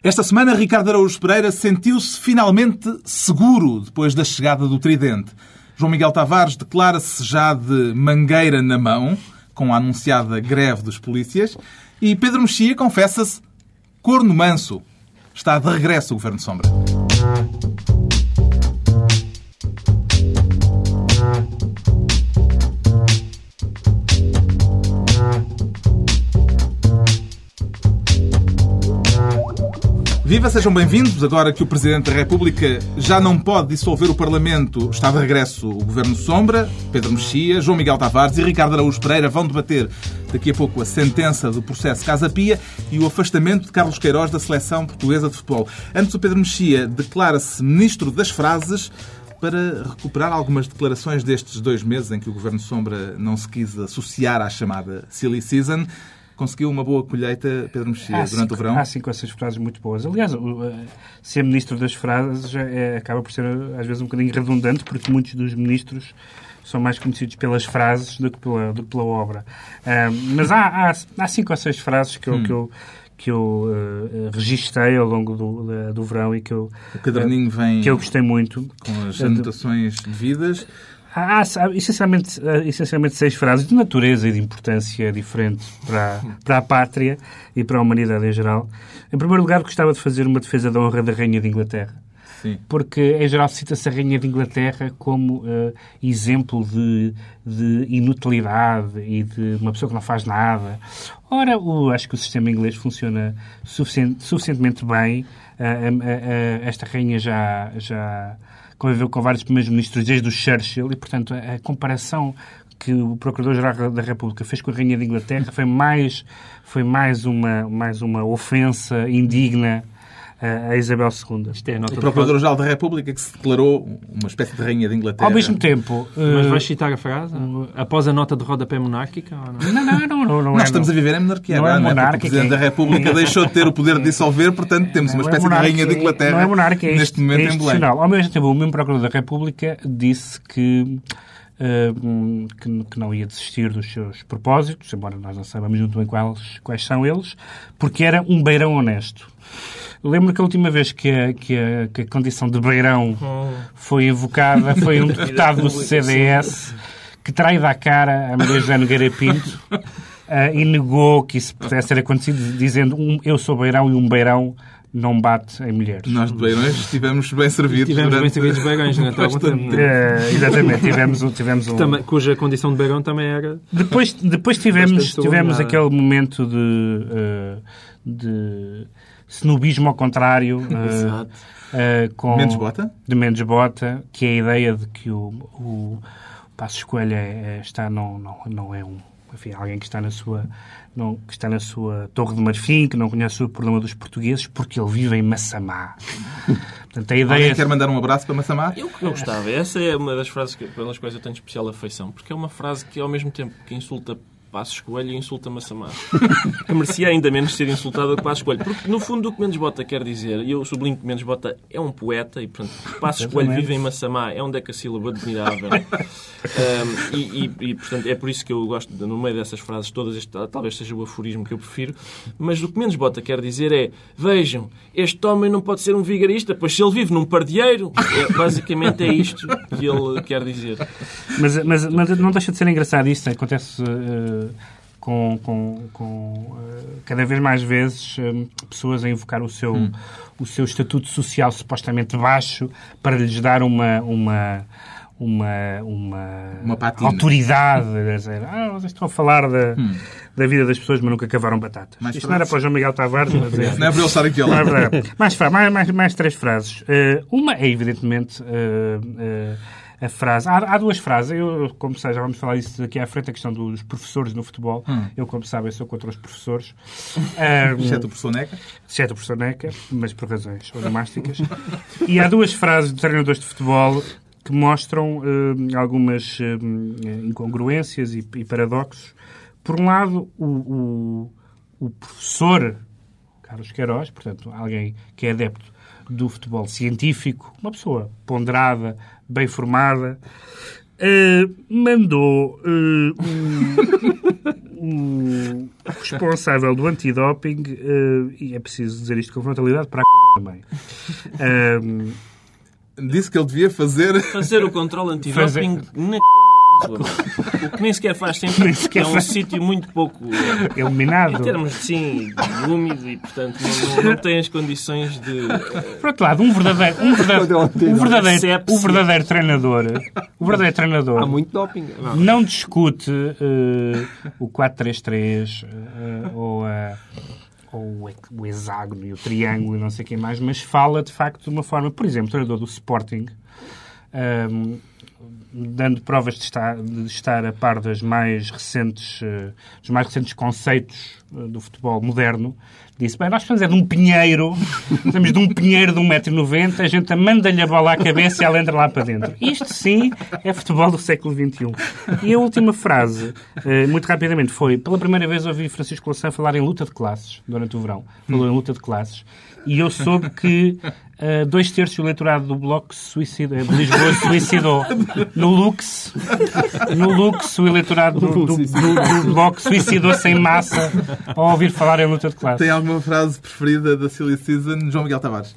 Esta semana, Ricardo Araújo Pereira sentiu-se finalmente seguro depois da chegada do Tridente. João Miguel Tavares declara-se já de mangueira na mão, com a anunciada greve dos polícias, e Pedro Mexia confessa-se corno manso. Está de regresso o Governo Sombra. Viva, sejam bem-vindos. Agora que o Presidente da República já não pode dissolver o Parlamento, está de regresso o Governo Sombra, Pedro Mexia, João Miguel Tavares e Ricardo Araújo Pereira vão debater daqui a pouco a sentença do processo Casa Pia e o afastamento de Carlos Queiroz da seleção portuguesa de futebol. Antes, o Pedro Mexia declara-se Ministro das Frases para recuperar algumas declarações destes dois meses em que o Governo Sombra não se quis associar à chamada Silly Season conseguiu uma boa colheita, Pedro Mexia, durante cinco, o verão? Há cinco ou seis frases muito boas. Aliás, ser ministro das frases é, acaba por ser, às vezes, um bocadinho redundante, porque muitos dos ministros são mais conhecidos pelas frases do que pela, do que pela obra. Uh, mas há, há, há, cinco ou seis frases que eu, hum. que eu que eu uh, registrei ao longo do, do verão e que eu o caderninho vem que eu gostei muito com as anotações devidas Há, há essencialmente, essencialmente seis frases de natureza e de importância diferente para, para a pátria e para a humanidade em geral. Em primeiro lugar, gostava de fazer uma defesa da honra da Rainha de Inglaterra. Sim. Porque, em geral, cita-se a Rainha de Inglaterra como uh, exemplo de, de, inutilidade e de uma pessoa que não faz nada. Ora, o, acho que o sistema inglês funciona suficient, suficientemente bem. Uh, uh, esta Rainha já, já conviveu com vários primeiros-ministros desde o Churchill e, portanto, a, comparação que o Procurador-Geral da República fez com a Rainha de Inglaterra foi mais, foi mais, uma, mais uma ofensa indigna a Isabel II. Isto é a nota o Procurador-Geral da República que se declarou uma espécie de rainha de Inglaterra. Ao mesmo tempo... Mas vais citar a frase? Após a nota de rodapé monárquica? Não? Não, não, não, não, não Nós é, estamos a viver em monarquia não é agora, monárquica, é? o Presidente da República deixou de ter o poder de dissolver, portanto temos uma espécie é de rainha de Inglaterra não é monárquica, é neste momento é em Belém. Ao mesmo tempo, o mesmo Procurador da República disse que Uh, que, que, não ia desistir dos seus propósitos, embora nós não saibamos muito bem quais, quais são eles, porque era um beirão honesto. Lembro que a última vez que a, que a, que a condição de beirão foi invocada foi um deputado do CDS que trai da cara a Maria José Nogueira Pinto uh, e negou que isso pudesse ter acontecido, dizendo um, eu sou beirão e um beirão não bate em mulheres. Nós de Beirões estivemos bem servidos. Tivemos durante... bem servidos Beirões, não é? exatamente, tivemos, tivemos um... Também, cuja condição de Beirão também era... Depois, depois tivemos, tivemos aquele momento de... Uh, de snobismo ao contrário. uh, uh, com, Mendes Bota? De Mendes Bota, que é a ideia de que o, o Passo Escolha é, está, não, não, não é um enfim, alguém que está na sua não, que está na sua torre de marfim, que não conhece o problema dos portugueses, porque ele vive em Massamá. Portanto, a ideia Alguém quer mandar um abraço para Massamá? Eu, eu gostava. Essa é uma das frases que, pelas quais eu tenho especial afeição, porque é uma frase que, ao mesmo tempo que insulta Passos Coelho e insulta Massamá. que merecia ainda menos ser insultado que Passos Coelho. Porque, no fundo, o que Mendes Bota quer dizer, e eu sublinho que Mendes Bota é um poeta, e, portanto, Passos Coelho vive em Massamá, é um decassílabo admirável. Um, e, e, e, portanto, é por isso que eu gosto, de, no meio dessas frases todas, este, talvez seja o aforismo que eu prefiro, mas o que Mendes Bota quer dizer é, vejam, este homem não pode ser um vigarista, pois se ele vive num pardieiro, é, basicamente é isto que ele quer dizer. Mas, mas, mas não deixa de ser engraçado isto, acontece... Uh com, com, com uh, cada vez mais vezes pessoas a invocar o seu, hum. o seu estatuto social supostamente baixo para lhes dar uma, uma, uma, uma, uma autoridade. Dizer, ah, vocês estão a falar da, hum. da vida das pessoas, mas nunca cavaram batatas. Mais Isto frases? não era para o João Miguel Tavares, mas é, não é para ele estar aqui ao lado. mais, mais, mais, mais três frases. Uh, uma é, evidentemente, uh, a frase. Há, há, duas frases. Eu, como sei, já vamos falar isso daqui à frente, a questão dos professores no futebol. Hum. Eu, como sabem, sou contra os professores. um, exceto o professor Neca. Exceto o professor Neca, mas por razões onomásticas. e há duas frases de treinadores de futebol que mostram uh, algumas uh, incongruências e, e, paradoxos. Por um lado, o, o, o professor Carlos Queiroz, portanto, alguém que é adepto do futebol científico, uma pessoa ponderada, bem formada, uh, mandou uh, um, o responsável do antidoping, uh, e é preciso dizer isto com frontalidade, para a c... também. Um, Disse que ele devia fazer. Fazer o controle antidoping Fazer- na c... O que nem sequer faz sempre, Nem sequer é um sítio muito pouco. eh, eliminado. Em termos de sim, de úmido e, portanto, não, não, não tem as condições de. Por outro lado, um verdadeiro, um verdadeiro, um verdadeiro, o verdadeiro treinador, o verdadeiro treinador Há muito doping. Não. não discute eh, o 4-3-3 eh, ou, a- ou o hex- o hexágono e o triângulo e não sei o que mais, mas fala de facto de uma forma, por exemplo, o treinador do Sporting, ehm, dando provas de estar, de estar a par das mais recentes, eh, dos mais recentes conceitos do futebol moderno, disse, bem, nós precisamos é de um pinheiro, precisamos de um pinheiro de 1,90m, a gente manda-lhe a bola à cabeça e ela entra lá para dentro. Isto sim é futebol do século XXI. E a última frase, eh, muito rapidamente, foi, pela primeira vez ouvi Francisco Louçã falar em luta de classes, durante o verão, falou em luta de classes, e eu soube que eh, dois terços do eleitorado do Bloco suicidou, de Lisboa suicidou. No Lux, no Lux o eleitorado do, do, do, do Bloco suicidou-se massa ao ouvir falar em luta de classes. Tem alguma frase preferida da Silly Season? João Miguel Tavares.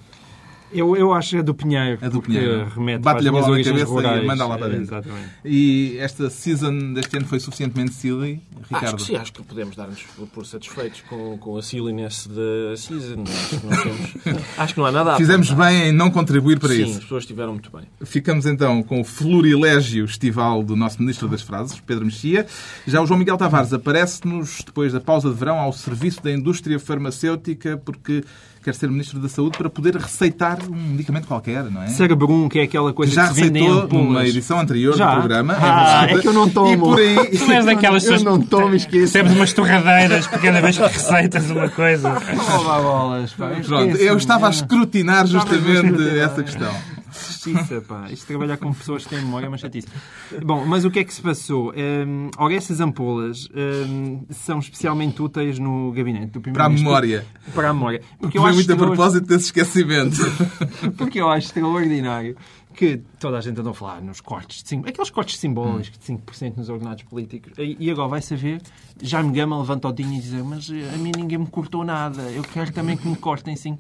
Eu, eu acho a do Pinheiro. A do Pinheiro. remete Bate-lhe a bola na cabeça e rurais. manda lá para dentro. Exatamente. E esta season deste ano foi suficientemente silly, Ricardo? Acho que sim, acho que podemos dar-nos por satisfeitos com, com a silliness da season. Acho que, não temos- acho que não há nada a Fizemos apontar. bem em não contribuir para Sim, isso. as pessoas estiveram muito bem. Ficamos então com o florilégio estival do nosso Ministro das Frases, Pedro Mexia. Já o João Miguel Tavares aparece-nos, depois da pausa de verão, ao serviço da indústria farmacêutica, porque quer ser Ministro da Saúde para poder receitar um medicamento qualquer, não é? Cerebrum, que é aquela Que coisa já que se vende em receitou numa edição anterior Já? do programa. Ah, verdade. é que eu não tomo. E por aí... Tu és daquelas Eu pessoas não tomo, esqueço. Recebes umas torradeiras por cada vez que receitas uma coisa. Oh, vá bolas, pá. Pronto, eu estava a escrutinar justamente escrutinar. essa questão. Justiça, pá. Isto trabalhar com pessoas que têm memória é uma chatice. Bom, mas o que é que se passou? Hum, ora, essas ampolas hum, são especialmente úteis no gabinete do Para a memória. Para a memória. Porque eu, Foi acho muito a propósito desse esquecimento. porque eu acho extraordinário que toda a gente andou a falar nos cortes de 5%, aqueles cortes simbólicos de 5% nos ordenados políticos. E agora vai saber, já me gama levanta o dinho e diz mas eh, a mim ninguém me cortou nada, eu quero também que me cortem 5%.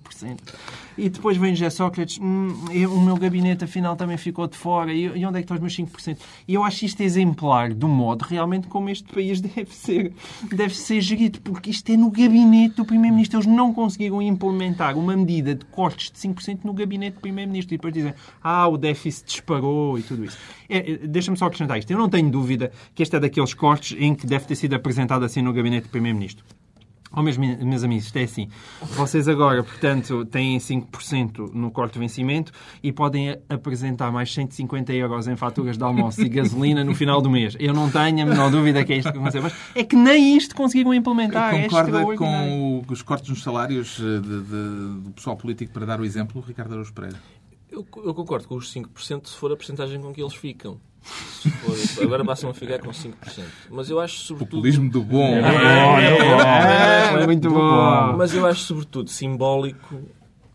E depois vem José Sócrates, hum, eu- o meu gabinete afinal também ficou de fora, e, e onde é que estão os meus 5%? E eu acho isto exemplar do modo realmente como este país deve ser, deve ser gerido, porque isto é no gabinete do Primeiro-Ministro. Eles não conseguiram implementar uma medida de cortes de 5% no gabinete do Primeiro-Ministro. E depois dizem, ah, o déficit disparou e tudo isso. É, é, Deixa-me só acrescentar isto. Eu não tenho dúvida que este é daqueles cortes em que deve ter sido apresentado assim no gabinete do Primeiro-Ministro. Oh, meus, meus amigos, isto é assim. Vocês agora, portanto, têm 5% no corte de vencimento e podem apresentar mais 150 euros em faturas de almoço e gasolina no final do mês. Eu não tenho a menor dúvida que é isto que aconteceu. Mas é que nem isto conseguiram implementar. É Concorda extraordinário. com os cortes nos salários eh, de- de- do pessoal político para dar o exemplo, Ricardo Araújo Pereira? Eu, eu concordo com os 5% se for a porcentagem com que eles ficam. For- agora passam a ficar com 5%. Mas eu acho sobretudo. Populismo do bom. É, muito bom. Mas eu acho sobretudo simbólico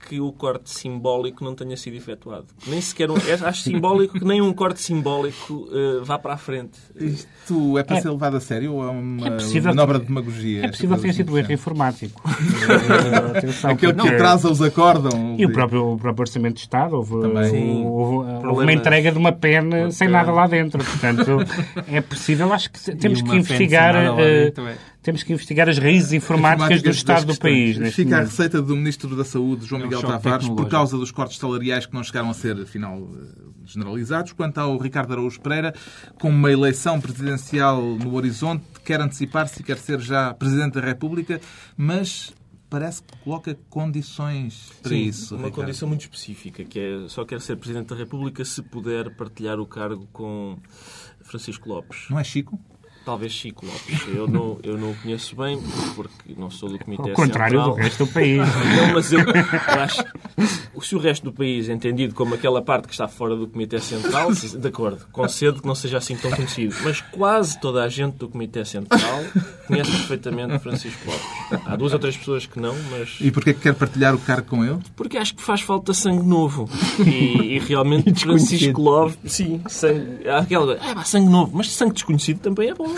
que o corte simbólico não tenha sido efetuado. Nem sequer um, é- acho simbólico que nem um corte simbólico eh, vá para a frente. Isto é para ser levado a sério ou é uma É possível manobra que- de demagogia? É possível que tenha sido um erro informático. Eh, atenção, Aquele que porque- atrasa os acórdão. E o próprio, o próprio Orçamento de Estado houve, Também. Sim. houve, houve uma entrega de uma pena Uma sem pena. nada lá dentro. Portanto, é possível, acho que temos que investigar. É. temos que investigar as raízes informáticas do Estado do país. neste Fica a receita do Ministro da Saúde, João É um Miguel Tavares, por causa dos cortes salariais que não chegaram a ser, afinal, eh, generalizados. Quanto ao Ricardo Araújo Pereira, com uma eleição presidencial no horizonte, quer antecipar-se e quer ser já Presidente da República, mas parece que coloca condições para Sim, isso. uma Ricardo. condição muito específica, que é só quer ser Presidente da República se puder partilhar o cargo com Francisco Lopes. Não é Chico? Talvez Chico Lopes. Eu não, eu não o conheço bem, porque não sou do Comitê Ao contrário Central. do resto do país. Não, mas eu, eu acho se o resto do país é entendido como aquela parte que está fora do Comitê Central, de acordo, concedo que não seja assim tão conhecido. Mas quase toda a gente do Comitê Central conhece perfeitamente Francisco Lopes. Há duas ou três pessoas que não, mas. E porquê que quer partilhar o cargo com ele? Porque acho que faz falta sangue novo. E, e realmente Francisco Lopes, sim, sangue. Há aquela. Ah, pá, sangue novo, mas sangue desconhecido também é bom.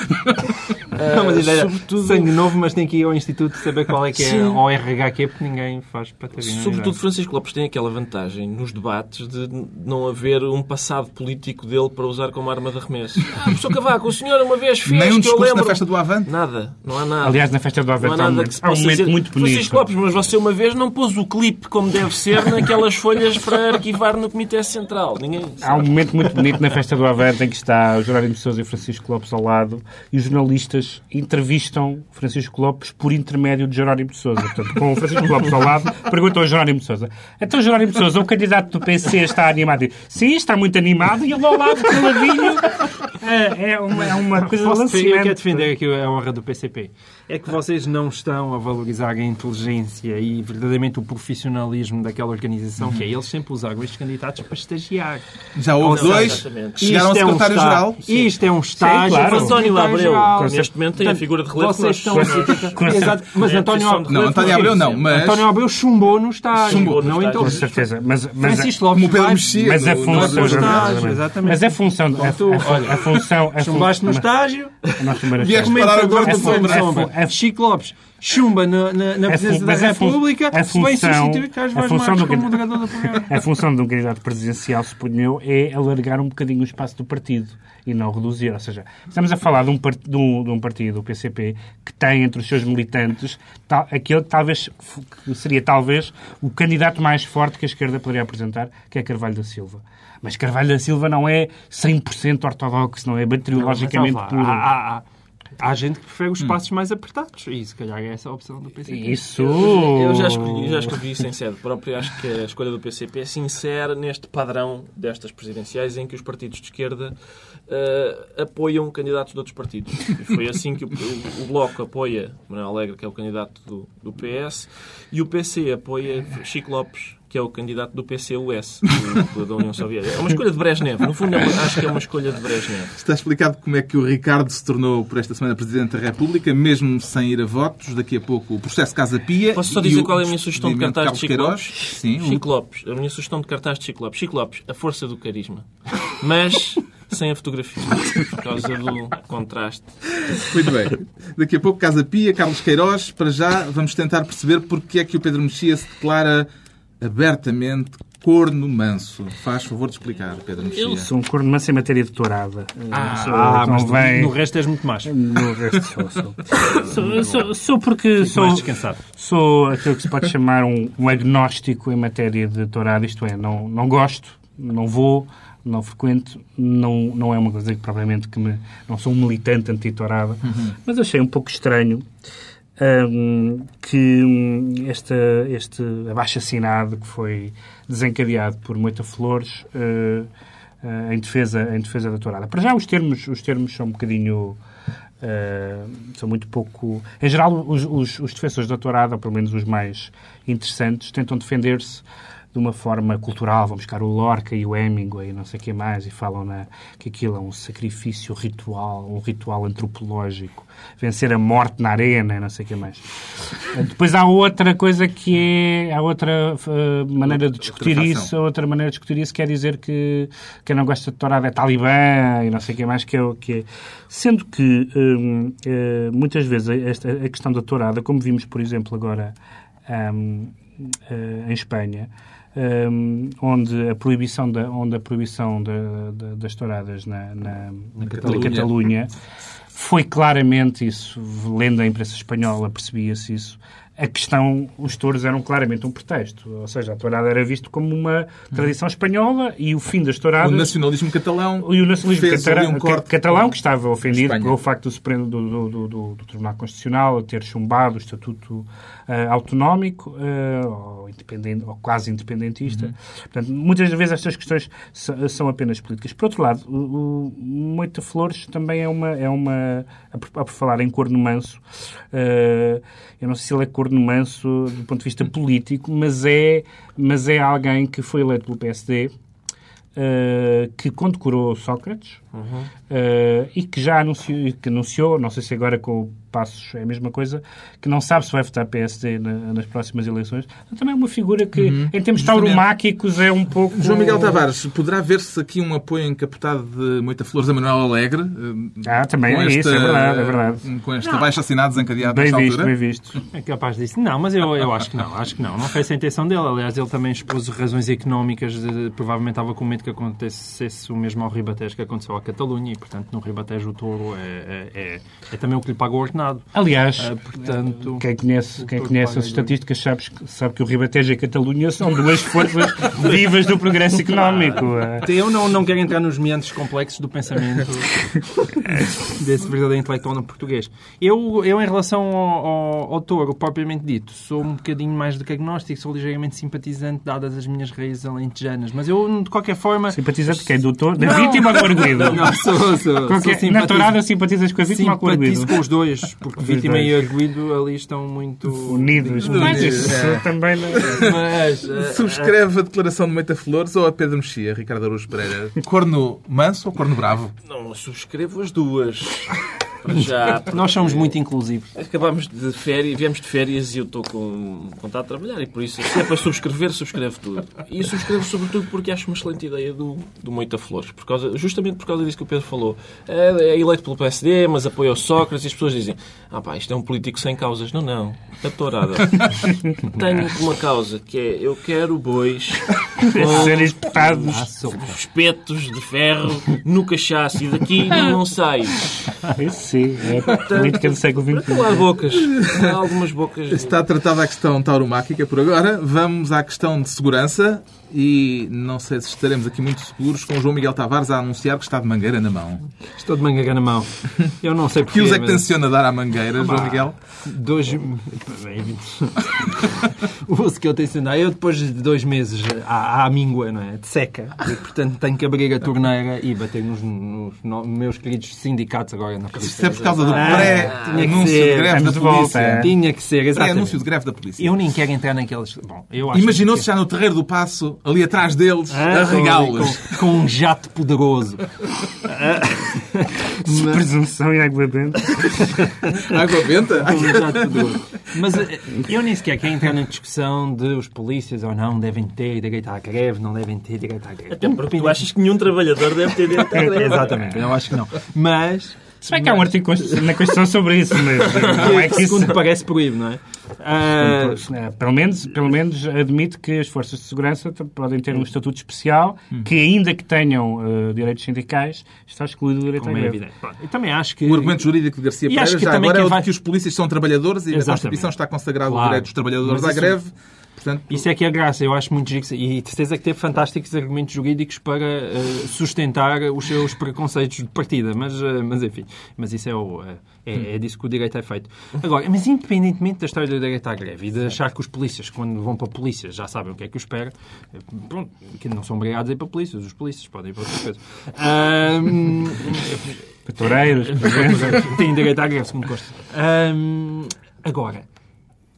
Não, mas ideia, sobretudo- sangue novo, mas tem que ir ao instituto saber qual é que é Sim. o RH que é, porque ninguém faz paternidade. Sobretudo Francisco Lopes tem aquela vantagem nos debates de não haver um passado político dele para usar como arma de arremesso. Ah, professor Cavaco, o senhor uma vez fez Nem um que eu discurso lembro... na festa do Avante. Nada, não há nada. Aliás, na festa do Avento há há um, nada momento dizer. muito bonito. Francisco Lopes, mas você uma vez não pôs o clipe como deve ser naquelas folhas para arquivar no Comitê Central. Ninguém Há um momento muito bonito na festa do Avento em que está o Jerónimo de Sousa e Francisco Lopes ao lado e os jornalistas entrevistam Francisco Lopes por intermédio de Jerónimo de Sousa. Portanto, com o Francisco Lopes ao lado, perguntam ao Jerónimo de Sousa. Então, Jerónimo de Sousa, o candidato do PC está animado? Sim, está muito animado e ele ao lado, caladinho. É, é uma, é uma coisa Posso eu quero defender aqui a honra do PCP. É que vocês não estão a valorizar a inteligência e verdadeiramente o profissionalismo daquela organização, que é eles sempre usaram estes candidatos para estagiar. Já houve Não, dois. exatamente. Chegaram Isto a é um secretário-geral. estágio- Isto é um estágio. claro. para António Abreu, neste momento, tem a figura de relevo Vocês estão Exato, mas É António de Não, António Abreu não, mas António Abreu chumbou no estágio. Chumbou no não então. Com certeza. Mas, mas, Francisco Lopes como o Pedro Mexia. mas a função... estágio, exatamente. Mas a função... Olha, a função... Chumbaste no estágio, Vieste parar Governo do Sombra. A fu- a- Chico Lopes chumba na, na, na A fu- presidência da a fun- República, a se vai função- substituir Carlos Vaz função Marques do como moderador do programa. A função de um candidato presidencial, suponho eu, é alargar um bocadinho o espaço do partido e não reduzir. Ou seja, estamos a falar de um, part- de um- de um partido, o PCP, que tem entre os seus militantes tal- aquele que talvez que seria talvez o candidato mais forte que a esquerda poderia apresentar, que é Carvalho da Silva. Mas Carvalho da Silva não é 100% ortodoxo, não é ó, puro. há, há- há- há gente que prefere os espaços mais apertados e se calhar é essa a opção do PCP. Isso. Eu já escolhi, já escolhi isso em sede própria. Acho que a escolha do PCP se insere neste padrão destas presidenciais em que os partidos de esquerda eh, apoiam candidatos de outros partidos. E foi assim que o, o- o Bloco apoia Manuel Alegre, que é o candidato do, do PS, e o PC apoia Chico Lopes, que é o candidato do PCUS, da União Soviética. É uma escolha de Brezhnev. No fundo, é acho que é uma escolha de Brezhnev. Está explicado como é que o Ricardo se tornou, por esta semana, Presidente da República, mesmo sem ir a votos. Daqui a pouco o processo Casa Pia. Posso só dizer qual é a minha sugestão de cartaz de Carlos Chico Queiroz. Lopes? Sim, o- Chico Lopes. A minha sugestão de cartaz de Chico Lopes. Chico Lopes, a força do carisma. Mas sem a fotografia. Por causa do contraste. Muito bem. Daqui a pouco Casa Pia, Carlos Queiroz. Para já vamos tentar perceber porque é que o Pedro Mexia se declara abertamente corno manso. Faz favor de explicar, Pedro Mexia. Eu sou um corno manso em matéria de tourada. Sou- Ah, não mas vem- no resto és muito mais. No resto sou, sou. Sou, sou, sou porque sou, mais descansado. sou aquilo que se pode chamar um, um agnóstico em matéria de tourada, isto é, não, não gosto, não vou, não frequento, não, não é uma coisa que propriamente que me... não sou um militante anti-tourada, mas achei um pouco estranho hum, que hum, esta, este abaixo-assinado que foi desencadeado por Moita Flores eh, eh, em, defesa, em defesa da tourada. Para já os termos, os termos são um bocadinho... eh, são muito pouco... Em geral, os, os, os defensores da tourada, ou pelo menos os mais interessantes, tentam defender-se de uma forma cultural, vão buscar o Lorca e o Hemingway e não sei o que mais, e falam na, que aquilo é um sacrifício ritual, um ritual antropológico, vencer a morte na arena e não sei o que mais. Eh, Depois há outra coisa que é, há outra eh, maneira de discutir facção. isso, outra maneira de discutir isso quer dizer que quem não gosta de tourada é talibã e não sei o que mais, que é o que é. Sendo que eh, muitas vezes esta, a questão da tourada, como vimos, por exemplo, agora hum, eh, em Espanha, hum, onde a proibição da, onde a proibição da- da- das touradas na, na, na Catalunha. Catalunha foi claramente isso, lendo a imprensa espanhola, percebia-se isso. A questão, os touros eram claramente um pretexto. Ou seja, a tourada era visto como uma tradição espanhola e o fim das touradas... O nacionalismo catalão E o nacionalismo catara- um corte. catalão, que estava ofendido pelo facto do, Supremo, do, do- do- do- do Tribunal Constitucional ter chumbado o Estatuto eh, Autonómico, eh, ou, independente, ou quase independentista. Uhum. Portanto, muitas vezes estas questões são apenas políticas. Por outro lado, o, o Moita Flores também é uma, é uma a, por- a por falar em corno manso, eh, eu não sei se ele é corno manso do ponto de vista político, mas é, mas é alguém que foi eleito pelo PSD, Uh, que condecorou Sócrates, uh, uh, e que já anunciou, que anunciou, não sei se agora com o Passos é a mesma coisa, que não sabe se vai votar PSD na, nas próximas eleições. Também é uma figura que, uhum. em termos tauromáquicos, é um pouco... João Miguel Tavares, poderá ver-se aqui um apoio encapotado de muita flores a Manuel Alegre? Ah, também é esta, isso, é verdade, é verdade. Com este abaixo assinado desencadeado bem nesta visto, altura? Bem visto, É capaz disso. Não, mas eu, eu acho que não, acho que não. Não foi essa a intenção dele. Aliás, ele também expôs razões económicas, de, provavelmente estava com medo que acontecesse o mesmo ao Ribatejo que aconteceu à Catalunha e, portanto, no Ribatejo o touro é, é, é, é também o que lhe paga o ordenado. Aliás, Ah, portanto, quem conhece, quem conhece as estatísticas sabe, sabe que o Ribatejo e a Catalunha são duas forças vivas do progresso económico. Eu não, não quero entrar nos meandros complexos do pensamento desse verdadeiro intelectual no português. Eu, eu em relação ao, ao, ao touro, propriamente dito, sou um bocadinho mais do que agnóstico, sou ligeiramente simpatizante, dadas as minhas raízes alentejanas. Mas eu, de qualquer forma... Simpatizante de quem? Do touro? Da Não. vítima ou do arguido? Não, sou, sou, sou na simpatizante. tourada simpatizas com a vítima ou com o arguido? Simpatizo com os dois, porque vítima e dois. arguido ali estão muito... Unidos. Mas isso É. também não... Mas, eh, Subscreve a declaração de Moita Flores ou a Pedro Mexia, Ricardo Araújo Pereira? Corno manso ou corno bravo? Não, subscrevo as duas. Já. nós somos muito inclusivos. Acabámos de férias, viemos de férias e eu estou com vontade de trabalhar e por isso, se é para subscrever, subscrevo tudo. E subscrevo sobretudo porque acho uma excelente ideia do, do Moita Flores, por causa, justamente por causa disso que o Pedro falou. É, é eleito pelo PSD, mas apoia o Sócrates e as pessoas dizem ah pá, isto é um político sem causas. Não, não. A tourada. Tenho uma causa que é eu quero bois Serem espetados. com espetos de ferro no cachaço e daqui não sai. Isso sim, é política do século XXI. Não há bocas. Há algumas bocas. Está tratada a questão tauromáquica por agora. Vamos à questão de segurança e não sei se estaremos aqui muito seguros com o João Miguel Tavares a anunciar que está de mangueira na mão. Estou de mangaga na mão. Eu não sei Que porquê. uso é que tenciona dar à mangueira, João Miguel? Dois... o uso que eu tenho sido Eu, depois de dois meses à, à míngua, não é? De seca. E, portanto, tenho que abrir a torneira e bater nos, nos no- meus queridos sindicatos agora na. Isto é por causa do Ah, pré-anúncio que de greve da polícia. é. Tinha que ser, exatamente. Pré-anúncio de greve da polícia. Eu nem quero entrar naqueles... Bom, eu acho Imaginou-se que- já no terreiro do passo, ali atrás deles, Ah, a regá-los. Com, com um jato poderoso. Presunção e água benta. Água benta? Com um jato poderoso. Mas eh, eu nem sequer quero entrar na discussão de os polícias ou não devem ter direito à greve, não devem ter direito à greve. Até porque tu achas que nenhum trabalhador deve ter direito à greve. Exatamente, eu acho que não. Mas Se bem que há um artigo na Constituição sobre isso, mas não é que isso... segundo parece proíbe, não é? É, Pelo menos, pelo menos admite que as forças de segurança podem ter um estatuto especial que, ainda que tenham eh, direitos sindicais, está excluído o direito à como é greve. eu também acho que. O argumento jurídico de Garcia E Pereira acho que já também agora é o vai- de que os polícias são trabalhadores e a Exatamente. Constituição está consagrado o Claro. direito dos trabalhadores Mas à isso- greve. Portanto, Isso é que é graça, eu acho muito giro. E de certeza que teve fantásticos argumentos jurídicos para eh, sustentar os seus preconceitos de partida, mas, eh, mas enfim, mas isso é, o, eh, é, é disso que o direito é feito. Agora, mas independentemente da história do direito à greve e de achar que os polícias, quando vão para a polícia, já sabem o que é que os espera, pronto, que não são obrigados a ir para a polícia, os polícias podem ir para outras coisas. Por exemplo. Tem direito à greve, segundo consta. Ahm, agora,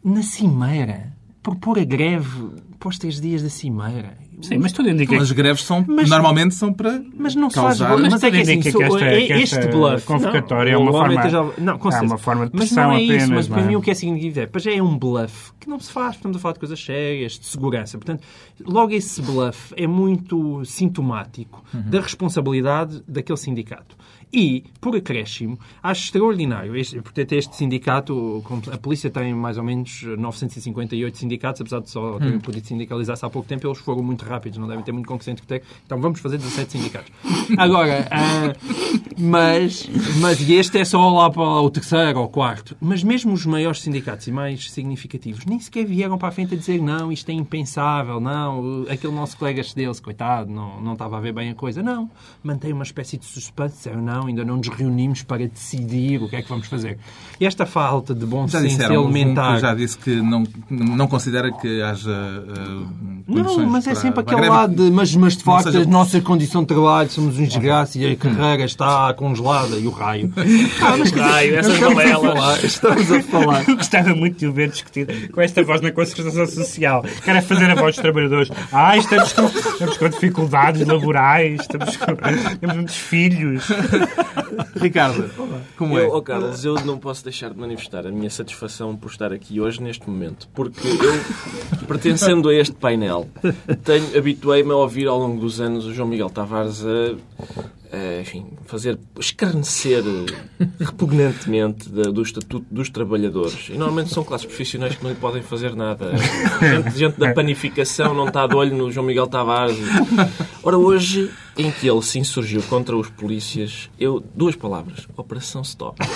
na Cimeira, propor a greve para os três dias da Cimeira. Sim, mas tudo indica as greves são, Mas- normalmente são para Mas não se faz causar... Mas Mas é que assim, indica so- que esta- é que este bluff. convocatória é Não, uma o homem forma- esteja- Não, com é uma forma de Mas pressão não é isso. apenas, Mas para é? mim o que é significativo é, pois é um bluff que não se faz. Estamos a falar de coisas sérias, de segurança. Portanto, logo esse bluff é muito sintomático da responsabilidade daquele sindicato. E, por acréscimo, acho extraordinário. Este, portanto, este sindicato, a polícia tem mais ou menos 958 sindicatos, apesar de só terem podido sindicalizar-se há pouco tempo, eles foram muito rápidos, não devem ter muito concorrente que ter. Então vamos fazer 17 sindicatos. Agora, ah, mas, mas e este é só lá para o terceiro ou quarto. Mas mesmo os maiores sindicatos e mais significativos nem sequer vieram para a frente a dizer não, isto é impensável, não, aquele nosso colega dele-se, coitado, não, não estava a ver bem a coisa. Não, mantém uma espécie de suspense, disseram, não, ainda não nos reunimos para decidir o que é que vamos fazer. E esta falta de bom Já senso disseram, um elementar... já disse que não, não considera que haja uh, Não, mas é sempre aquele greve. lado de, mas, mas de facto seja- a nossa condição de trabalho somos uns desgraças e a carreira está congelada e o raio. Ah, mas Raio, essas estamos a novelas. falar, estamos a falar. Eu gostava muito de o ver discutido com esta voz na concertação social. Quero é fazer a voz dos trabalhadores. Ah, estamos com, estamos com dificuldades laborais, estamos com, temos muitos filhos. Ricardo, como é? Eu, oh Carlos, eu não posso deixar de manifestar a minha satisfação por estar aqui hoje, neste momento, porque eu, pertencendo a este painel, tenho- habituei-me a ouvir ao longo dos anos o João Miguel Tavares a, a, enfim, fazer escarnecer repugnantemente da- do Estatuto dos Trabalhadores. E normalmente são classes profissionais que não lhe podem fazer nada. Gente, gente da panificação não está de olho no João Miguel Tavares. Ora, hoje, em que ele se insurgiu contra os polícias, eu, duas palavras, Operação Stop.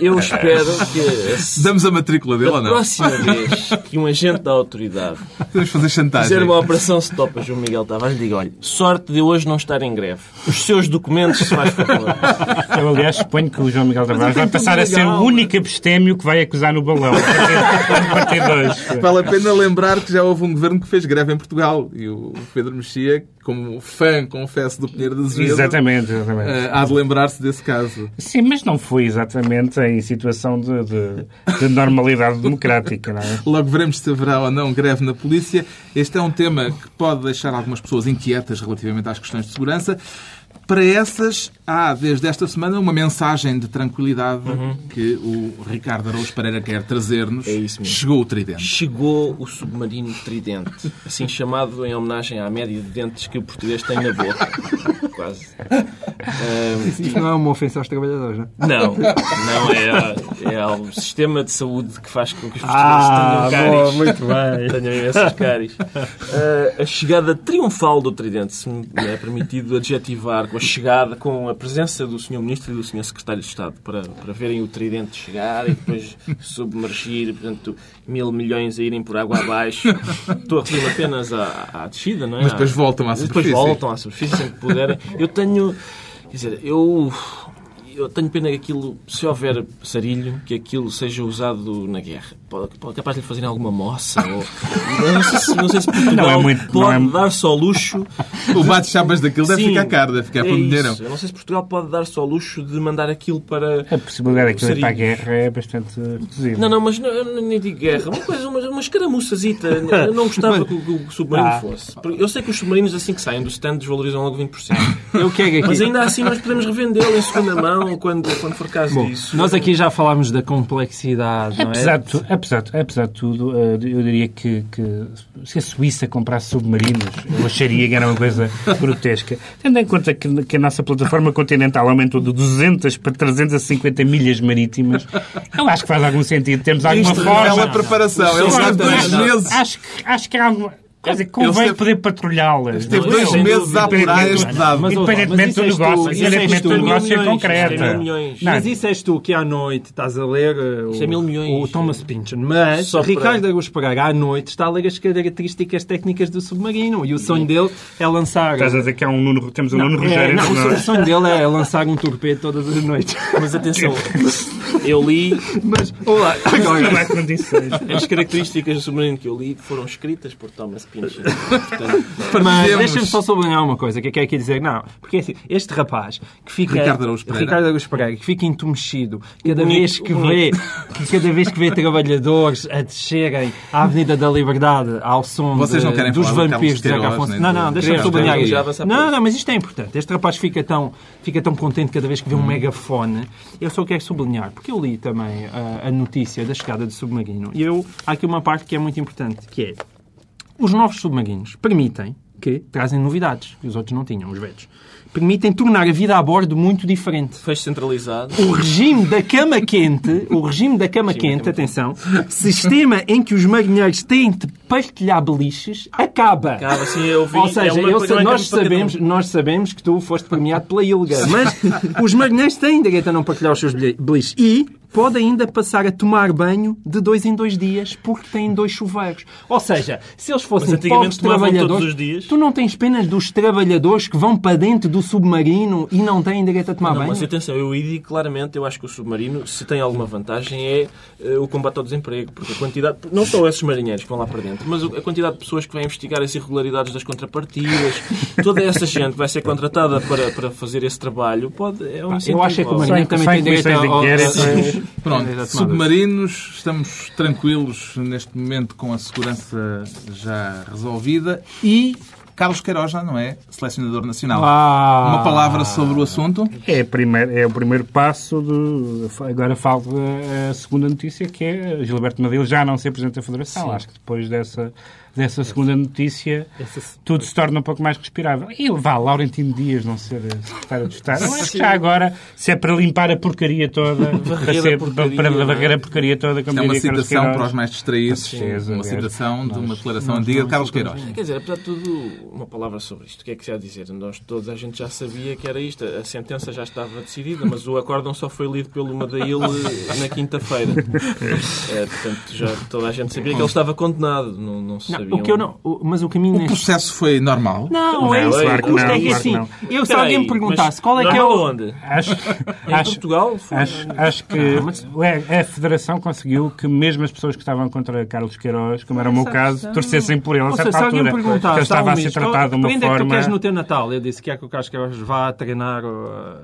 Eu espero que a, Damos a matrícula dele ou não? próxima vez que um agente da autoridade Podemos fazer chantagem. fizer uma operação stop a João Miguel Tavares, diga, olha, sorte de hoje não estar em greve. Os seus documentos, se faz favor. Eu, aliás, suponho que o João Miguel Tavares vai passar a ser legal, o único abstémio que vai acusar no balão. Vale a pena lembrar que já houve um governo que fez greve em Portugal e o Pedro Mexia, como fã, confesso, do Pinheiro de Azevedo, Exatamente, exatamente. eh, há de lembrar-se desse caso. Sim, mas não foi exatamente em situação de, de- de normalidade democrática, não é? Logo veremos se haverá ou não greve na polícia. Este é um tema que pode deixar algumas pessoas inquietas relativamente às questões de segurança. Para essas, há desde esta semana uma mensagem de tranquilidade que o Ricardo Araújo Pereira quer trazer-nos. É isso mesmo. Chegou o tridente. Chegou o submarino Tridente, assim chamado em homenagem à média de dentes que o português tem na boca. Quase. Ahm, Isto não é uma ofensa aos trabalhadores, não é? não, não é, é o sistema de saúde que faz com que os portugueses Ah, tenham boa, cáries. muito bem. Tenham imensas cáries. Ah, a chegada triunfal do Tridente, se me é permitido adjetivar com a chegada, com a presença do Sr. Ministro e do Sr. Secretário de Estado para, para verem o Tridente chegar e depois submergir, portanto, mil milhões a irem por água abaixo. Estou a referir apenas à, à descida, não é? Mas depois voltam à depois superfície. voltam à superfície sempre que puderem. Eu tenho. Quer dizer, eu. Eu tenho pena que aquilo, se houver sarilho, que aquilo seja usado na guerra. Pode, pode capaz de lhe fazerem alguma moça. Ou, não, sei se, não sei se Portugal Não é muito- pode não é- dar-se ao luxo. O bate-chapas daquilo deve Sim, ficar caro, deve ficar é dinheiro. Eu não sei se Portugal pode dar-se ao luxo de mandar aquilo para. A possibilidade daquilo ir para a guerra é bastante reduzida. Não, não, mas não, eu nem digo guerra. Uma coisa, uma, uma escaramuçazita. Eu não gostava que, o- que o submarino Ah. fosse. Porque Eu sei que os submarinos, assim que saem do stand, desvalorizam logo 20%. Eu quero aqui. Mas ainda assim nós podemos revendê-lo em segunda mão quando, quando for caso Bom, disso. nós aqui já falámos da complexidade, não é? Apesar de, apesar, apesar de tudo, eh, eu diria que, que se a Suíça comprasse submarinos, eu acharia que era uma coisa grotesca. Tendo em conta que, que a nossa plataforma continental aumentou de 200 para 350 milhas marítimas, eu acho que faz algum sentido. Temos alguma Isto forma. a preparação. Ele Sim, sabe dois meses. Acho que, acho que há alguma. Quer dizer, convém esteve- poder patrulhá-las. É? dois sem meses a apurar este dado. Mas, ouça, Independentemente do negócio, independentemente do negócio é mil milhões. Não, Mas isso és tu que à noite estás a ler é milhões. o Thomas Pynchon. Mas Ricardo Augusto Pereira à noite está a ler as características técnicas do submarino. E o sonho dele é lançar... Estás a dizer que há um Nuno, temos um Não, Nuno é, Rogério não, o sonho dele é lançar um torpedo todas as noites. Mas atenção, eu li Mas, olá, agora... condições. as características do submarino que eu li foram escritas por Thomas Pynchon. Mas deixa-me só sublinhar uma coisa que eu quero aqui dizer. Não, porque assim, este rapaz que fica. Ricardo Araújo Pereira. Ricardo Araújo Pereira, que fica entumecido cada Bonito, vez que bonito. vê que cada vez que vê trabalhadores a descerem à Avenida da Liberdade ao som Vocês não querem dos vampiros de Zeca Afonso. Não, não, deixa-me sublinhar por Não, não, mas isto é importante. Este rapaz fica tão, fica tão contente cada vez que vê um megafone. Eu só quero sublinhar, porque eu li também ah, a notícia da chegada do submarino. E eu, há aqui uma parte que é muito importante, que é os novos submarinos permitem que trazem novidades que os outros não tinham, os velhos. Permitem tornar a vida a bordo muito diferente. fecho centralizado. O regime da cama quente, o regime da cama quente, atenção, sistema em que os marinheiros têm de partilhar beliches, acaba. Acaba assim, eu vi. Ou seja, é eu nós, sabemos, nós sabemos que tu foste premiado pela ILGA, mas os marinheiros têm direito a não partilhar os seus beli- beliches. E pode ainda passar a tomar banho de dois em dois dias porque tem dois chuveiros. Ou seja, se eles fossem Mas antigamente povos tomavam trabalhadores, todos os dias. tu não tens pena dos trabalhadores que vão para dentro do submarino e não têm direito a tomar Não, banho? mas atenção, eu aí digo claramente, eu acho que o submarino, se tem alguma vantagem, é eh, o combate ao desemprego. Porque a quantidade, não só esses marinheiros que vão lá para dentro, mas a quantidade de pessoas que vão investigar as irregularidades das contrapartidas, toda essa gente que vai ser contratada para, para fazer esse trabalho, pode, é um eu acho é que o marinheiro também tem direito comissões Pronto, submarinos, estamos tranquilos neste momento com a segurança já resolvida e Carlos Queiroz já não é selecionador nacional. Ah. Uma palavra sobre o assunto? É, a primeira- é o primeiro passo. Do, agora falta a segunda notícia, que é Gilberto Madil já não ser Presidente da Federação. Acho que depois dessa, dessa segunda notícia tudo se torna um pouco mais respirável. E vá, Laurentino Dias não ser secretário de Estado. Eu acho que já agora, se é para limpar a porcaria toda, para, Varrer a ser, porcaria, para não é? varrer a porcaria toda, como É uma citação para os mais distraídos. Certeza, Uma citação de uma declaração antiga não de Carlos Queiroz. Quer dizer, apesar de tudo, uma palavra sobre isto. O que é que se há a dizer? Nós todos, a gente já sabia que era isto. A sentença já estava decidida, mas o acórdão só foi lido pelo Madail eh, na quinta-feira. É, portanto, já toda a gente sabia que ele estava condenado. Não, não Não, sabia. o que eu não, mas o caminho O neste processo foi normal? Não, Não, é isso. claro que o não, é que claro assim, eu, se alguém me perguntasse qual é que é o... onde? Acho, Em acho, Portugal? Foi- Acho, acho que a, a Federação conseguiu que mesmo as pessoas que estavam contra Carlos Queiroz, como era o meu caso, torcessem por ele a Ou seja, certa se alguém altura. perguntasse, ele estava "Ah, a ser tratado de uma onde é que tu forma... queres no teu Natal? Eu disse que é que o Carlos Queiroz vá treinar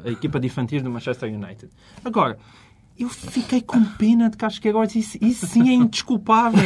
a equipa de infantis do Manchester United. Agora, eu fiquei com pena de Carlos Queiroz. Isso, isso sim é indesculpável.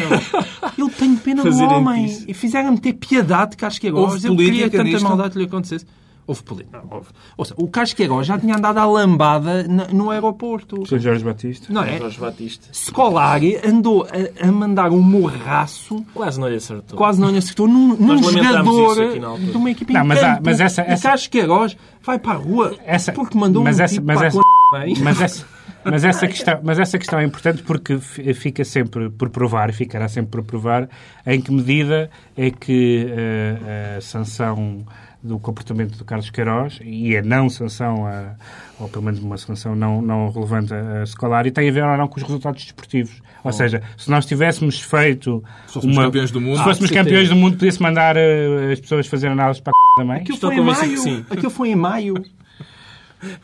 Eu tenho pena do homem. isso. E fizeram-me ter piedade de Carlos Queiroz. Eu queria que tanta nisto? maldade lhe acontecesse. Houve política. Houve. Ou seja, o Carlos Queiroz já tinha andado à lambada no aeroporto. Sr. Jorge Batista. Não é? Jorge Batista. Scolari andou a, a mandar um morraço Quase não lhe acertou. quase não lhe acertou num, num jogador de uma equipe Não, mas há- campo. mas essa- E essa- Carlos Queiroz vai para a rua Essa- porque mandou mas um essa- tipo mas para essa- bem. Mas essa, mas, essa questão, mas essa questão é importante porque fi- fica sempre por provar, e ficará sempre por provar, em que medida é que eh, a sanção do comportamento do Carlos Queiroz e a não sanção, a, ou pelo menos uma sanção não, não relevante a escolar, e tem a ver ou não com os resultados desportivos. Ou seja, se nós tivéssemos feito. Se fôssemos campeões do mundo. Se fôssemos Ah, campeões certeza. do mundo, podia-se mandar eh, as pessoas fazerem análises para a c... também. Aquilo Estou foi em maio. que sim. Aquilo foi em maio.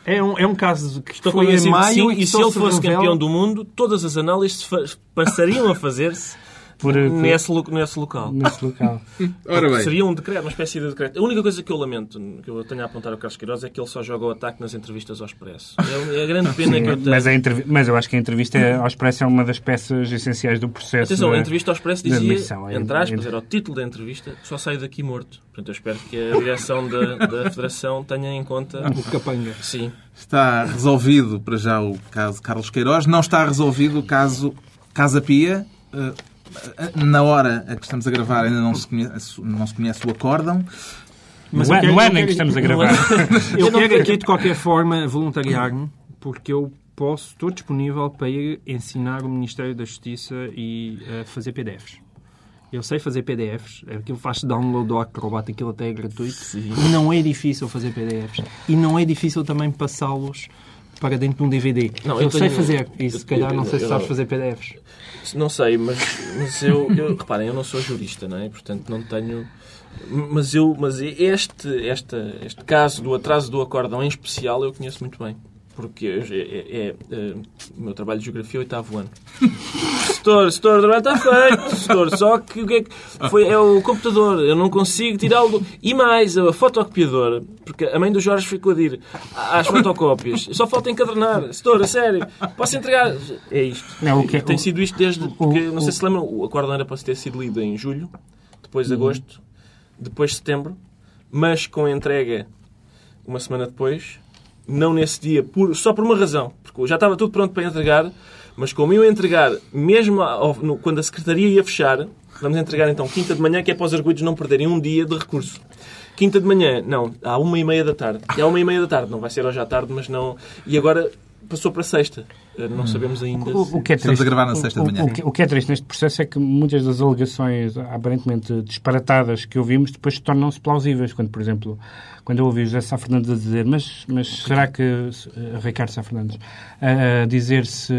É um, é um caso que Estou foi em maio sim, e, e se ele fosse revela- campeão do mundo, todas as análises passariam a fazer-se Por, por- nesse, lo- nesse local. nesse local. Ora bem, Seria um decreto, uma espécie de decreto. A única coisa que eu lamento, que eu tenho a apontar ao Carlos Queiroz, é que ele só joga o ataque nas entrevistas ao Expresso. É é a grande pena que eu tenho. Mas, mas eu acho que a entrevista ao Expresso é uma das peças essenciais do processo. Atenção, da- a entrevista ao Expresso dizia. É- entre aspas, é- era o título da entrevista, só sai daqui morto. Portanto, eu espero que a direção da, da Federação tenha em conta... O capanga. Sim. está resolvido para já o caso Carlos Queiroz. Não está resolvido o caso Casa Pia. Na hora a que estamos a gravar ainda não se conhece, não se conhece o acórdão. Mas no eu ano- quero- no eu ano em quero- que estamos a gravar. Eu Eu não quero aqui, de qualquer forma, voluntariar-me, porque eu posso, estou disponível para ir ensinar o Ministério da Justiça e eh, fazer PDFs. Eu sei fazer PDFs, aquilo faz download do Acrobat, aquilo até é gratuito. E não é difícil fazer PDFs. E não é difícil também passá-los para dentro de um DVD. Não, eu eu sei tenho- fazer. E se calhar eu- não sei se sabes fazer PDFs. Não sei, mas, mas eu, eu- Reparem, eu não sou jurista, não é? Portanto, não tenho... Mas, eu, mas este, esta, este caso do atraso do acórdão em especial eu conheço muito bem. Porque é, é- é, é, o meu trabalho de geografia é oitavo ano. Setor, setor, o trabalho está feito. Setor, só que o que é que foi? É o computador. Eu não consigo tirá-lo. E mais, a fotocopiadora. Porque a mãe do Jorge ficou a dir às fotocópias. Só falta encadernar. Setor, a sério. Posso entregar? É isto. Não, o que- E tem o- sido isto desde. Porque, não sei se lembram, o acórdão era para ter sido lido em julho, depois Uhum. de agosto, depois de setembro, mas com entrega uma semana depois, não nesse dia, por- só por uma razão. Porque já estava tudo pronto para entregar, mas como iam entregar, mesmo ao- no- quando a Secretaria ia fechar, vamos entregar então quinta de manhã, que é para os arguidos não perderem um dia de recurso. Quinta de manhã, não, à uma e meia da tarde. E à uma e meia da tarde, não vai ser hoje à tarde, mas não. E agora passou para sexta. Eh, Não sabemos ainda. O, se- o que é Estamos triste, a gravar na sexta o- de manhã. O, que, o que é triste neste processo é que muitas das alegações aparentemente disparatadas que ouvimos depois tornam-se plausíveis. Quando, por exemplo, quando eu ouvi o José Sá Fernandes a dizer mas, mas será que... eh, Ricardo Sá Fernandes a dizer se,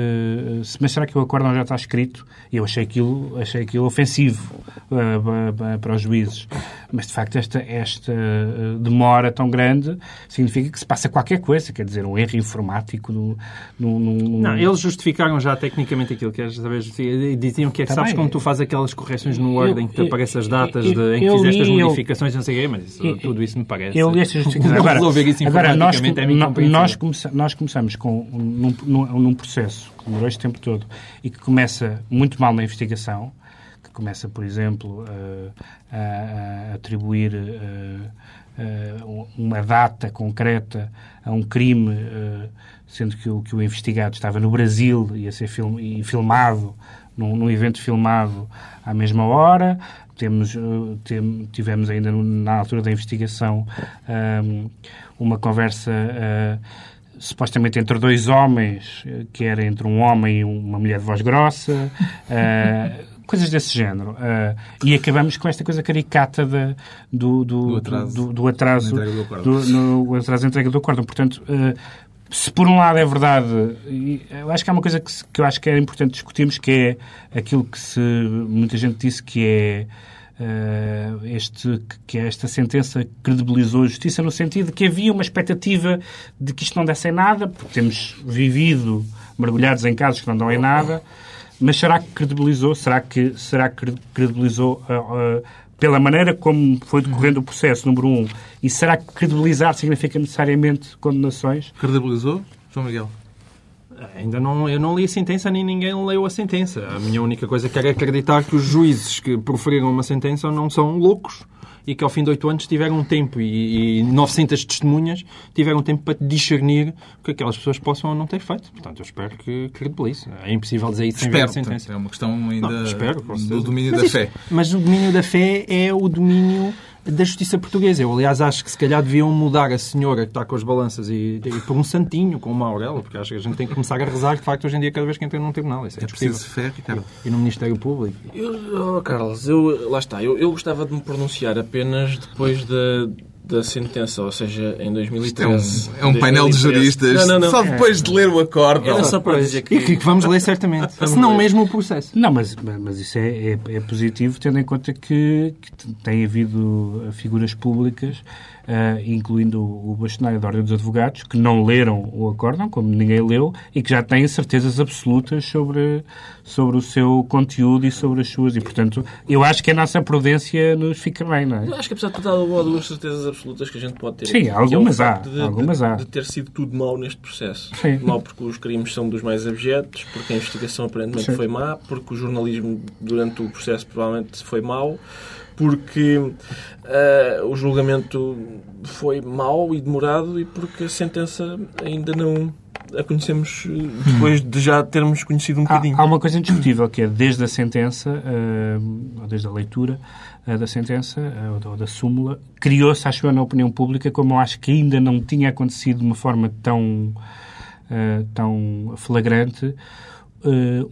se... Mas será que o acórdão já está escrito? E eu achei aquilo, achei aquilo ofensivo pa- para os juízes. Mas, de facto, esta, esta demora tão grande significa que se passa qualquer coisa. Quer dizer, um erro informático no, no, no- Não, eles justificaram já tecnicamente aquilo, queres saber? Diziam que é que Tá sabes quando tu fazes aquelas correções no Word Eu- em que te aparecem as datas eu- de, em que fizeste as modificações, não sei o quê, mas isso- tudo isso me parece. Eu li esta justificação. Agora, Resolver isso agora nós, é nós, começa- nós começamos com, um- num, num, num processo que demorou este tempo todo e que começa muito mal na investigação, que começa, por exemplo, a, a- a atribuir eh, eh, uma data concreta a um crime, eh, sendo que o, que o investigado estava no Brasil e a ser film, e filmado, num, num evento filmado à mesma hora. Temos, eh, tem- tivemos ainda na altura da investigação ahm, uma conversa ah, supostamente entre dois homens, eh, que era entre um homem e uma mulher de voz grossa, ah, coisas desse género. Ah, e acabamos com esta coisa caricata da- do, do, Do atraso. do, do atraso, do no atraso entrega do acórdão. Portanto, eh, se por um lado é verdade, eu acho que há uma coisa que, que eu acho que é importante discutirmos, que é aquilo que se, muita gente disse que é eh, este, que é esta sentença credibilizou a justiça no sentido de que havia uma expectativa de que isto não desse em nada, porque temos vivido mergulhados em casos que não dão em nada, mas será que credibilizou? Será que, será que credibilizou ah, ah, pela maneira como foi decorrendo o processo, número um? E será que credibilizar significa necessariamente condenações? Credibilizou? João Miguel. Ainda não, eu não li a sentença, nem ninguém leu a sentença. A minha única coisa que quero é acreditar que os juízes que proferiram uma sentença não são loucos e que ao fim de oito anos tiveram um tempo e, e 900 testemunhas tiveram tempo para discernir o que aquelas pessoas possam ou não ter feito. Portanto, eu espero que credibilize. É impossível dizer isso sem ver a Espero. sentença. É uma questão ainda Não, espero, do domínio Mas da fé. Mas o domínio da fé é o domínio da justiça portuguesa. Eu, aliás, acho que se calhar deviam mudar a senhora que está com as balanças e, e por um santinho, com uma aurela, porque acho que a gente tem que começar a rezar, de facto, hoje em dia, cada vez que entra num tribunal. Isso é, É preciso fé, Ricardo. E no Ministério Público. Eu, oh, Carlos, eu, lá está. Eu, eu gostava de me pronunciar apenas depois da, da sentença, ou seja, em 2013. É um, é um painel de 2013. juristas. Não, não, não. Só depois de ler o acórdão. Era só para dizer que... E que vamos ler certamente. Se não mesmo o processo. Não, mas, mas isso é, é, é positivo, tendo em conta que, que tem havido uh, figuras públicas, uh, incluindo o bastonário da Ordem dos Advogados, que não leram o acórdão, como ninguém leu, e que já têm certezas absolutas sobre, sobre o seu conteúdo e sobre as suas. E, portanto, eu acho que a nossa prudência nos fica bem, não Eu é? acho que apesar de tudo há duas certezas absolutas que a gente pode ter. Sim, aqui, é o algumas facto há, De, algumas de, há. de ter sido tudo mau neste processo. Sim. Mau porque os crimes são dos mais abjetos, porque a investigação aparentemente Sim. foi má, porque o jornalismo durante o processo provavelmente foi mau, porque ah, o julgamento foi mau e demorado e porque a sentença ainda não a conhecemos eh, depois de já termos conhecido um Há, bocadinho. há uma coisa indiscutível que é desde a sentença, eh, ou desde a leitura eh, da sentença, eh, ou da, súmula, criou-se, acho eu, na opinião pública, como eu acho que ainda não tinha acontecido de uma forma tão, tão flagrante,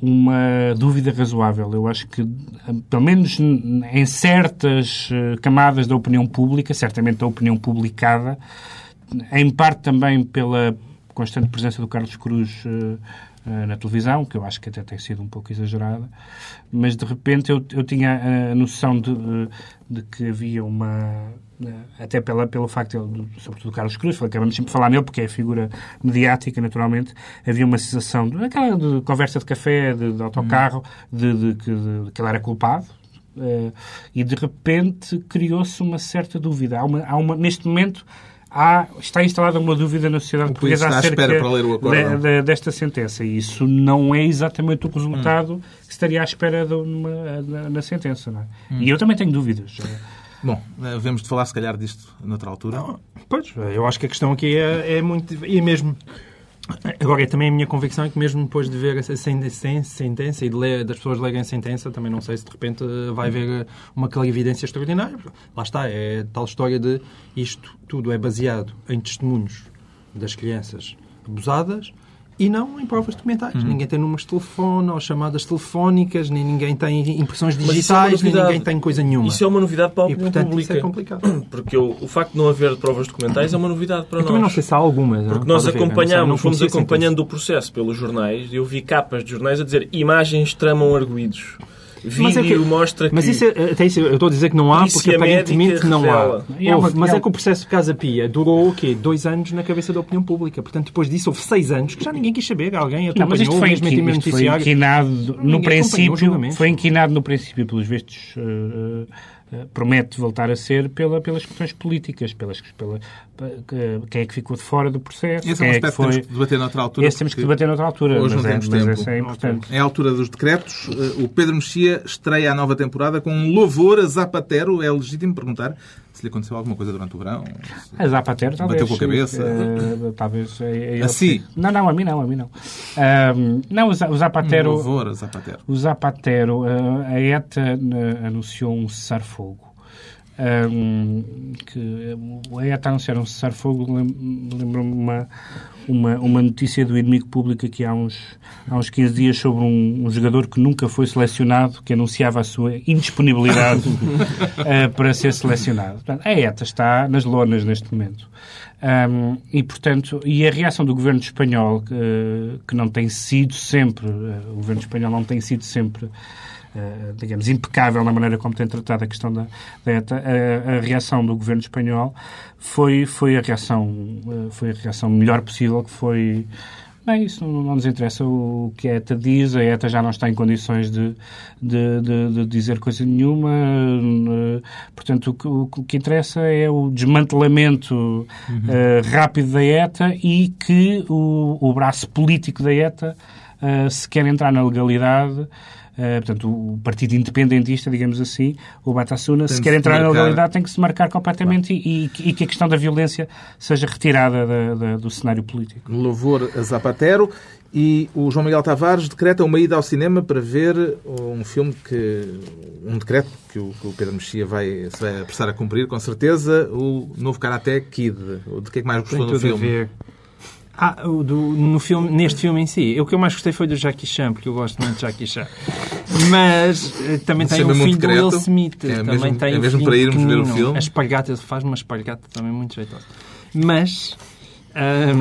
uma dúvida razoável. Eu acho que, eh, pelo menos em certas eh, camadas da opinião pública, certamente da opinião publicada, em parte também pela constante presença do Carlos Cruz eh, eh, na televisão, que eu acho que até tem sido um pouco exagerada, mas de repente eu, eu tinha a noção de, eh, de que havia uma. eh, Até pela, pelo facto, de, sobretudo do Carlos Cruz, acabamos sempre de falar nele porque é figura mediática, naturalmente, havia uma sensação aquela de conversa de café, de, de autocarro, de, que- ele era culpado, eh, e de repente criou-se uma certa dúvida. Há uma, há uma, neste momento há, está instalada uma dúvida na sociedade portuguesa está à acerca espera para ler o acórdão. de- de- desta sentença. E isso não é exatamente o resultado que estaria à espera de uma- na, na sentença. Não é? E eu também tenho dúvidas. Bom, eh, vemos de falar se calhar disto noutra altura. Pois, eu acho que a questão aqui é, é muito. E mesmo. Agora, também a minha convicção é que mesmo depois de ver essa sen- sen- sentença e de ler, das pessoas lerem a sentença, também não sei se de repente vai haver uma clarividência extraordinária. Lá está, é tal história de isto tudo é baseado em testemunhos das crianças abusadas e não em provas documentais. Uhum. Ninguém tem números de telefone ou chamadas telefónicas, nem ninguém tem impressões é digitais, nem novidade. ninguém tem coisa nenhuma. Isso é uma novidade para a E, opinião portanto, pública. isso é complicado. Porque o, o facto de não haver provas documentais é uma novidade para Eu também não nós. sei se há algumas. não? Porque nós Pode não sei, acompanhámos, não fomos acompanhando o processo pelos jornais e eu vi capas de jornais a dizer imagens tramam arguídos. Mas é Vídeo que- mostra que... Mas isso é, até isso, eu estou a dizer que não há porque aparentemente não revela. há. Houve, mas é que o processo de Casa Pia durou o quê? Dois anos na cabeça da opinião pública. Portanto, depois disso houve seis anos que já ninguém quis saber. Alguém Não, mas isto acompanhou, foi, mesmo isto foi inquinado no acompanhou princípio, foi inquinado no princípio, pelos vistos, eh, promete voltar a ser pela, pelas questões políticas, pelas, pela, quem é que ficou de fora do processo, Esse é um é que aspecto foi... temos que debater noutra altura. Esse temos que debater noutra altura, hoje mas, não é, temos mas tempo. esse é importante. É a altura dos decretos. Eh, O Pedro Mexia estreia a nova temporada com um louvor a Zapatero. É legítimo perguntar se lhe aconteceu alguma coisa durante o verão. se- A Zapatero, talvez. Bateu com a cabeça? eh, talvez. A si? Não, não, a mim não, a mim não. Ahm, não, o Za- o Um Zapatero. louvor Zapatero. O Zapatero, eh, a ETA anunciou um cessar-fogo. Um, que eh, a ETA anunciar um cessar-fogo lem- lembra-me uma, uma, uma notícia do inimigo público aqui há uns, há uns 15 dias sobre um, um jogador que nunca foi selecionado, que anunciava a sua indisponibilidade eh, para ser selecionado. Portanto, a ETA está nas lonas neste momento. Um, e, portanto, e a reação do governo espanhol, que, que não tem sido sempre, eh, o governo espanhol não tem sido sempre, eh, digamos, impecável na maneira como tem tratado a questão da, da ETA, a, a reação do governo espanhol foi, foi, a reação, eh, foi a reação melhor possível, que foi Bem, isso não, não nos interessa o que a ETA diz. A ETA já não está em condições de, de, de- de dizer coisa nenhuma. Eh, Portanto, o que, o que interessa é o desmantelamento eh, rápido da ETA e que o, o braço político da ETA, eh, se quer entrar na legalidade, eh, portanto, o Partido Independentista, digamos assim, o Batasuna, se quer entrar na marcar. legalidade, tem que se marcar completamente e, e que a questão da violência seja retirada da- da- do cenário político. Louvor a Zapatero. E o João Miguel Tavares decreta uma ida ao cinema para ver um filme que. um decreto que o, que o Pedro Mexia vai, se vai apressar a cumprir, com certeza, o novo Karate Kid. O de que é que mais Tem gostou do tudo a filme? Ah, do, no filme, neste filme em si. O que eu mais gostei foi do Jackie Chan, porque eu gosto muito de Jackie Chan. Mas eh, também tem o um filho do? Will Smith. É também mesmo- tem é mesmo filho para irmos ver o filme? A espargata, ele faz uma espargata também muito jeitosa. Mas... ahm,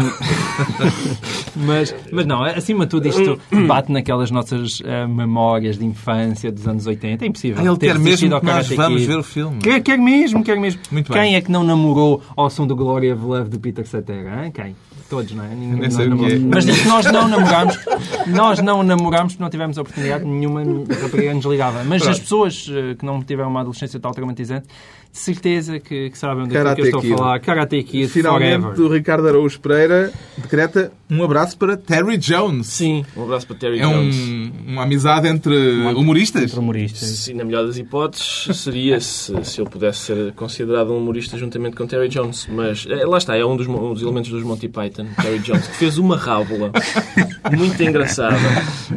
mas, mas não, acima de tudo isto bate naquelas nossas ah, memórias de infância dos anos 80. É impossível. Ah, ele ter quer mesmo que nós vamos ver o filme. Quer, quer mesmo, quer mesmo. Muito Quem bem. é que não namorou ao som do Glory of Love de Peter Cetera? hein? Quem? Todos, não é? Ninguém Nem sei o que é. Mas diz que nós não namorámos, nós não namorámos porque não tivemos a oportunidade, nenhuma rapariga nos ligava. Mas as pessoas eh, que não tiveram uma adolescência tal traumatizante, de certeza que, que sabem onde é que Karate eu estou Kid. a falar. Karate Kid, Finalmente, forever. o Ricardo Araújo Pereira decreta um abraço para Terry Jones. Sim, um abraço para Terry É Jones. um- uma amizade entre humoristas? Entre humoristas. Sim, na melhor das hipóteses, seria se, se eu pudesse ser considerado um humorista juntamente com Terry Jones. Mas eh, lá está, é um dos, um dos elementos dos Monty Python, Terry Jones, que fez uma rábula muito engraçada.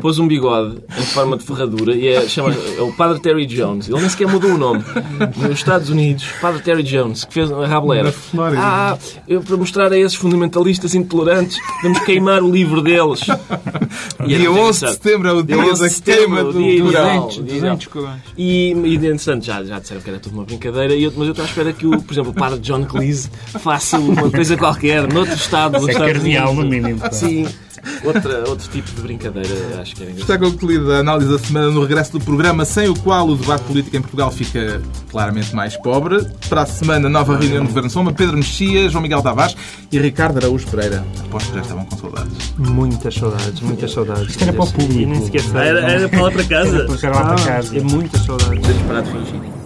Pôs um bigode em forma de ferradura e é, chama, é o Padre Terry Jones. Ele nem sequer mudou o nome. Nos Estados Unidos, Padre Terry Jones, que fez a rábula era. Na Flórida. Ah, eu, para mostrar a esses fundamentalistas intolerantes, vamos queimar o livro deles. E Dia 11 muito de setembro é o Dia dia 11 da de setembro, queima o do dia. 200, Ideal, 200 corões. E, e entretanto, já, já disseram que era tudo uma brincadeira, e eu, mas eu estou à espera que, o, por exemplo, o padre John Cleese faça uma coisa qualquer, noutro estado. Isso é cardeal, no Unidos. mínimo. Sim, outra, outro tipo de brincadeira, acho que era engraçado. Está concluída a análise da semana no regresso do programa, sem o qual o debate político em Portugal fica claramente mais pobre. Para a semana, nova reunião do Governo Sombra, Pedro Mexia, João Miguel Tavares e Ricardo Araújo Pereira. Aposto que já estavam com saudades. Muitas saudades, muitas saudades. Isto era para o público. E nem sequer. Era, era para lá para casa. Porque era lá para Ah, casa. é muitas saudades. Temos parado de fingir.